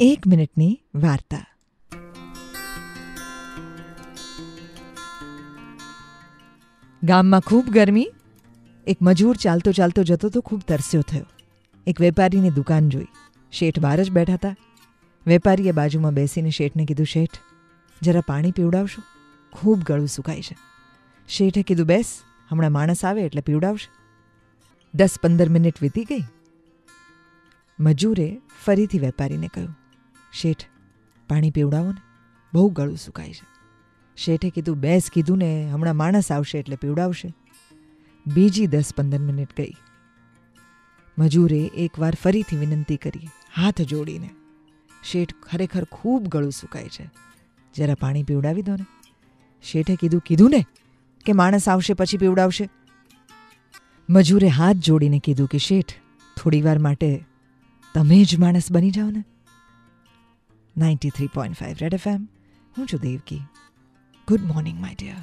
એક મિનિટની વાર્તા. ગામમાં ખૂબ ગરમી, એક મજૂર ચાલતો ચાલતો જતો તો ખૂબ તરસ્યો થયો. એક વેપારીની દુકાન જોઈ. શેઠ બહાર જ બેઠા હતા. વેપારીએ બાજુમાં બેસીને શેઠને કીધું, શેઠ, જરા પાણી પીવડાવશો? ખૂબ ગળું સુકાય છે. શેઠે કીધું, બેસ, હમણાં માણસ આવે એટલે પીવડાવશે. દસ પંદર મિનિટ વીતી ગઈ. મજૂરે ફરીથી વેપારીને કહ્યું શેઠ, પાણી પીવડાવો ને. બહુ ગળું સુકાય છે. શેઠે કીધું, બેસ કીધું ને, હમણાં માણસ આવશે એટલે પીવડાવશે. બીજી દસ પંદર મિનિટ ગઈ. મજૂરે એકવાર ફરીથી વિનંતી કરી, હાથ જોડીને. શેઠ ખરેખર ખૂબ ગળું સુકાય છે. જરા પાણી પીવડાવી દો ને. શેઠે કીધું કીધું ને કે માણસ આવશે પછી પીવડાવશે. મજૂરે હાથ જોડીને કીધું કે, શેઠ, થોડીવાર માટે તમે જ માણસ બની જાઓ ને. ninety three point five red F M હું છું Devaki good morning my dear